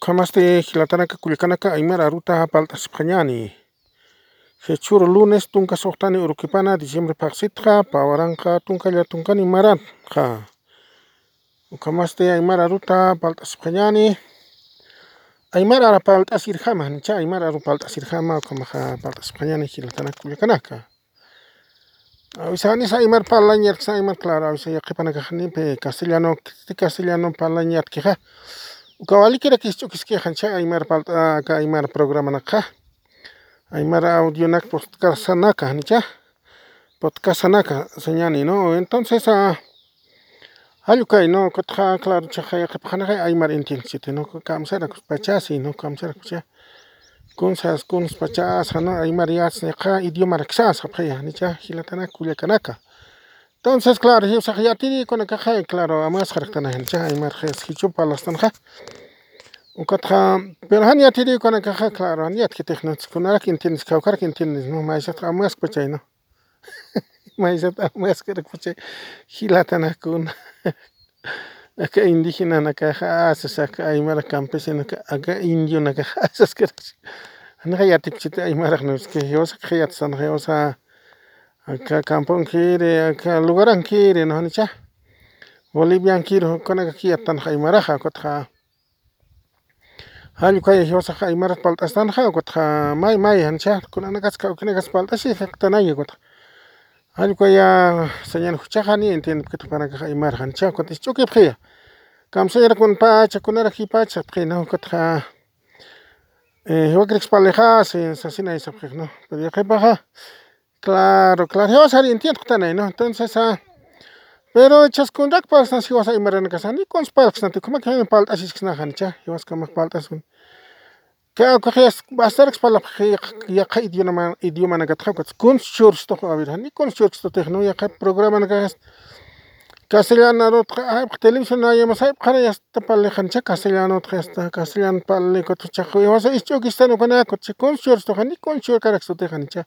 kamaste kulikana ka aimara ruta palta paltaspañani Hechuro lunes tunka sohtani urukipana diciembre paxitja pawaranka ni marat ka. ukamaste aimara ruta palta paltaspañani aymara ara kama nicha palta aru paltasirjama ukamaja paltaspañani jilatanaka kulikanaka Avisanis aymar palañar aymar claro avisa yaqipanaka pe castellano castellano palañar kihah Ukawalikira kishch'ukisqiwan chay Aymarpalt'aka Aymar programanaqa eh, Aymar audionac podcastanaca nicha podcastanaca senyani no entonces a Ayu kai no kotja claro chajaya qipjanaqa Aymar entienchite no kamsara si no kamsara kucha kunsas kuns pachasa no Aymar yas niqa idioma ya, qapjaya nicha hilatana kanaka Entonces, claro, yo sé que ya tiene con acá hay claro, a más que tener el chai, más que es que chupa las tanja. Un cotra, pero han ya tiene con acá ja claro, han ya que te no con la quien tienes que buscar quien tienes, no más que a más coche no. Más que a más que coche gilatan con acá indígena acá ja, se saca hay más campesina, acá indio acá ja, esas que. Anda ya te chita hay más no es que yo sa que ya te san yo que acá acá campo lugar no ni cha Bolivia Aka kampungkiri, aka lugaranquiri nojanicha. Bolivianquiri kunaka killantanja con kutja allukalla Diosaj aymara palt'astanja kutja may mayjancha kunanakasqa ukanakasqa palt'ashija tanalla kutja allukalla señalajuchaja ni cha con con entiende que choque pacha pacha aquí no entiendo kitupanakaj aymarjancha kutja ich'uqipqiya kamsayrakun pachakunaraj jipachajpqinoj kutja jiwakrikspalejasi no pero que yaqepaja Claro, claro, yo salí entiendo que ahí, ¿no? Entonces, ah, pero echas con rak para estar si vas a ir marrana casa, ni con espalda ¿no? están, como que hay palta, así es que una ya, yo vas como palta, es un. Que a coger es la espalda, ya que idioma, idioma naga tjaco, con shorts to a ver, ni con shorts to ya que programa naga es castellano, televisión, ya más hay, para ya está para lejan, ya castellano, ya está castellano, para lejan, Y vas a ir, o que está no con a coche, con shorts to, ni con shorts, carax tejan, ya.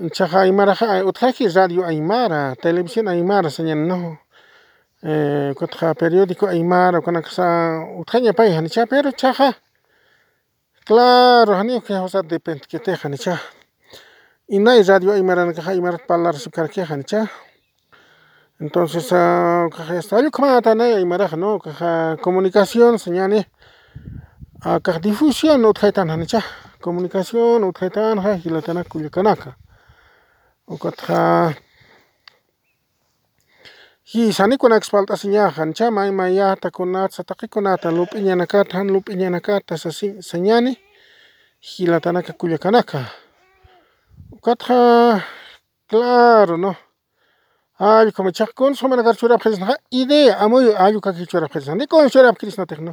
Chaja aymara ja radio aymara, televisión aymara señan no. Eh, periódico aymara, con ksa utjaña pay pero chaja. Claro, hanio que osa depende que te hanicha. Y no hay radio aymara, nakaja aymara palar su carque hanicha. Entonces, ah, a está yo como atana aymara, no, caja comunicación señane. Ah, caja difusión tan hanicha. Comunicación y la hilatana kuyakanaka. ukatja Okatja jixanikunashpalta ñajancha may mayajtakunata takikunata lup'iñanakata jan lup'iñanakata sañani jilatanaka kullakanaka. ukatja claro no allqu kamachajkun somenakar churapjerisnaja idea amuyu allqu kakichurapjerisnaj nikonchurapjerishnatej no.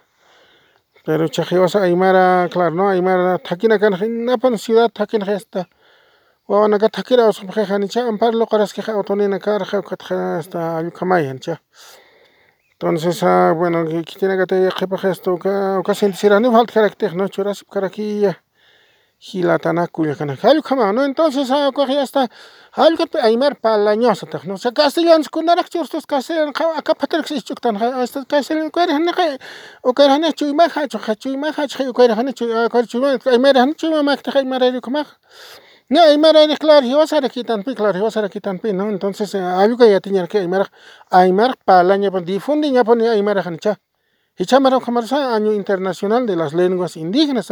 Pero chajeosa aymara, claro, ¿no? Aymara, taquina can, napan ciudad taquin gesta. Wawan acá taquira o subjeja ni cha, ampar lo caras queja o tonina carja o catja hasta ayucamayan cha. Entonces, ah, bueno, que tiene que te jepa gesto, o casi en tirano, falta carácter, ¿no? Churas, caraquilla kama, ¿no? Entonces, aymar palañosa, ¿no? castellanos, con se castellanos, acá patrix, que y hecho, hecho que aymar, hay que hay no, claro, yo que hay pi, claro, yo hay que Entonces, ya que aymar, aymar palaña, hay aymar, hancha. Y chamaro, año internacional de las lenguas indígenas,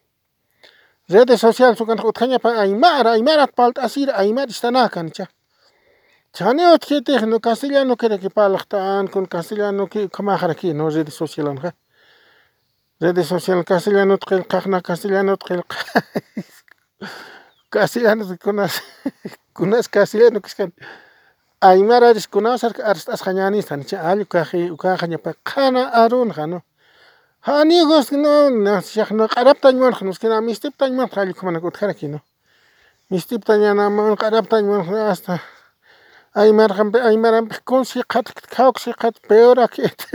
redes sociales sukan utkañapa aymara at palta asira aymara istana kan cha chane kete no castellano que que paltan con castellano que kamahara ki no redes sociales kha redes sociales khna tqil no tkhil tqil no kunas kunas castellano kiskan ar as khanyani stan cha uka khanya pa kana arun jano ჰანი გოსკნა ნახნა ყარაფთან მონხნოს კენა მისტიპთან მონხალი ხომ ნაკუთხარა კინო მისტიპთან ანა მონ ყარაფთან მონხნასთა აი მარხან აი მარან პიკონსი ყატ ქაოქსი ყატ პეორაკეთ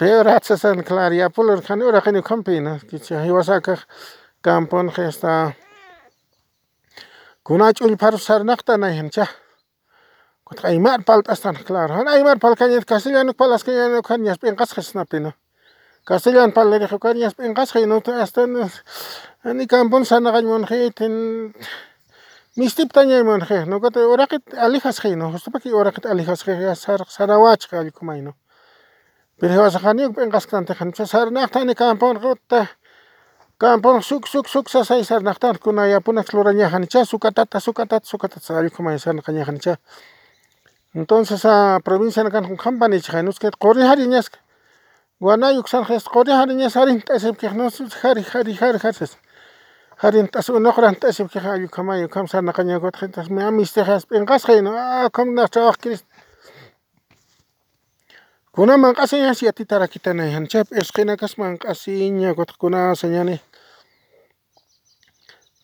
პეორაცესან კლარია პულორ ხანი ორა ხანი კომპინა კიცი აი ვასაკა კამპონ ხესტა გუნაჭული ფარსარ ნახტანა ჰენჩა ქოთ აი მარ პალტასთან კლარ ჰან აი მარ პალკანიეთ კასილიანუ პალასკანიანუ ხანი ასპენ ყასხესნა პინა castellan palere jokarias pengas no hasta en campon sana monje, ten mistip taña mon no que ora que alijas je no justo ora que alijas je sar sarawach gal pero vas janio pengas tante jan sar nachta ni campon rota campon suk suk suk sa sai sar nachta kuna ya puna exploraña sukatata sukatata sukatata san kaña entonces a provincia nakan jamban ichainos que corri Wanayuk sarjes qorihan hari tasib que no hari hari hari hari, Jarin ta unoqran tasib ayu kama yuk kam sana caña got khas me amistejas pengas jaino ah kam na ak kris. Kuna man qasiña si kita kitana chep chap esqina kas man qasiña kot kuna señani.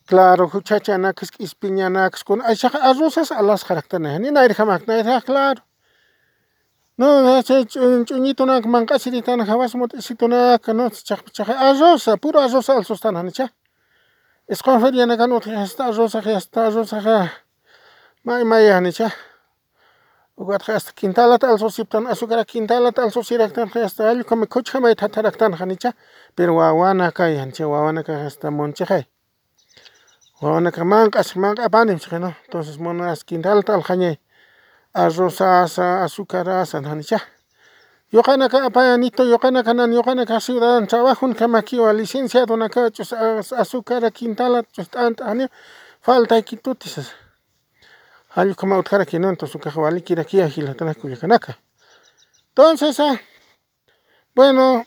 Claro, huchacha nakas ispiña nakas kun ay shaka arrosas alas yan. ni nair jamak nair claro. No, ch'uñituna mank'achirintana Hawasmot'isitunaka nochi chaqpichaqa arroza, puro arroza alsustananecha, isqun ferianakan utqaqa hasta arrozaqa hasta arrozaqa may Ugat ukatqa ya hasta quintalata alsusiptana azucara quintalata ya alsusiraktanqa hasta allqu mikhuchaqa may thatharaktanicha, pero wawana kayanche wawanaqa hasta munchaqay, wawanaqa mank'asq mank'apaninchik no, tonces mana hasta quintalata kanye. a azúcar nani ya. Yo cana ka apayanito, yo cana canan, yo cana ka ciudadano, trabajo en camaquiwa, licenciado en acá, azúcar, quintala, pues, anta, falta equitutis. Hay ah, como otra que no, entonces su caja vale, quiere aquí, cuya cuyacanaka. Entonces, ah, bueno,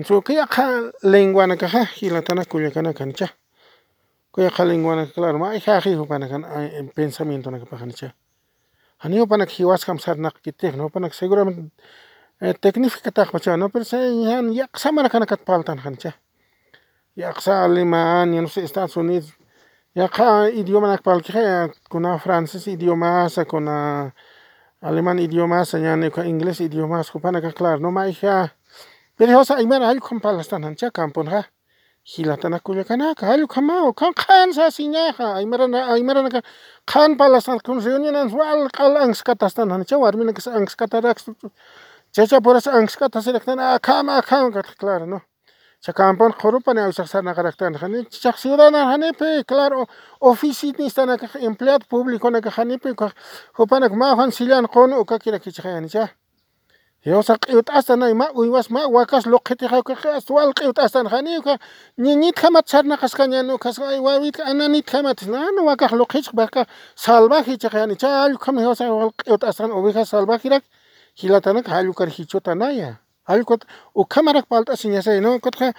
Ntsukillaqa lenguanakaja hilatana kuyakanakanisha, kuyaqa lenguanaka claro mayjaj yupanakana eh, pensamientonakapajancha. Ñawpanaka hiwasqam sarnaqkitikn ñawpanaka seguramente eh, tecnificataqpacha no pero llaqsamarakanika paltanjancha, llaqsa Alemania, ya no sé, Estados idioma yaqa idiomanaka kaya kuna idioma idiomasa kuna alemán idiomasa ya ña idioma inglés idiomas jupanaka claro no mayjaj pero Peligrosa y mera algo con kan palastanancha camponja. Gilatana cuyacanaca, algo camao, can cansa kan kan sinaja, y mera na, y mera na, can palastan con reunión en sual, cal angskatastana, ancha, warmina que angskatarax, chacha por esa angskataserectana, cama, cama, claro, no. Chacampon, Jorupan, Ausaxana, Caractan, Hane, Chac Ciudadana, Hanepe, claro, oficinista, empleado público, Hanepe, Jopanak, Mahan, Silan, Kono, Kakira, Kichayancha. Yosa qiyut astan ay ma uywas ma wakas loqiti khawka khas wal qiyut astan khani ka ni ni khamat sarna khas kanya no khas ay wawi ana ni khamat na no wakas loqich barka salvaje chani chal kham yosa wal qiyut astan oveja salvaje rak hilatana khalu kar hichota naya alkot u kamarak palta sinyasa no kotha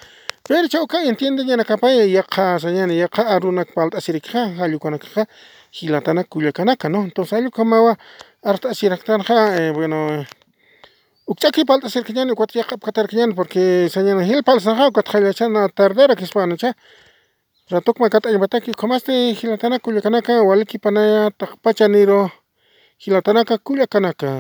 percha uka entiende yana kapaya ya khasa yana ya kha aruna palta sirikha halu kanaka hilatana kulakana no entonces alu kamawa arta siraktan kha eh, bueno Ukchaki palta sirkiñani kuatillakap katarkiñani porque sañana hilpal sanjaw katqallachana tardera kishpanacha ratukma kat'aymataki qumasti hilatanaka kullakanaka waliki panayataq pacha niro hilatanaka kanaka.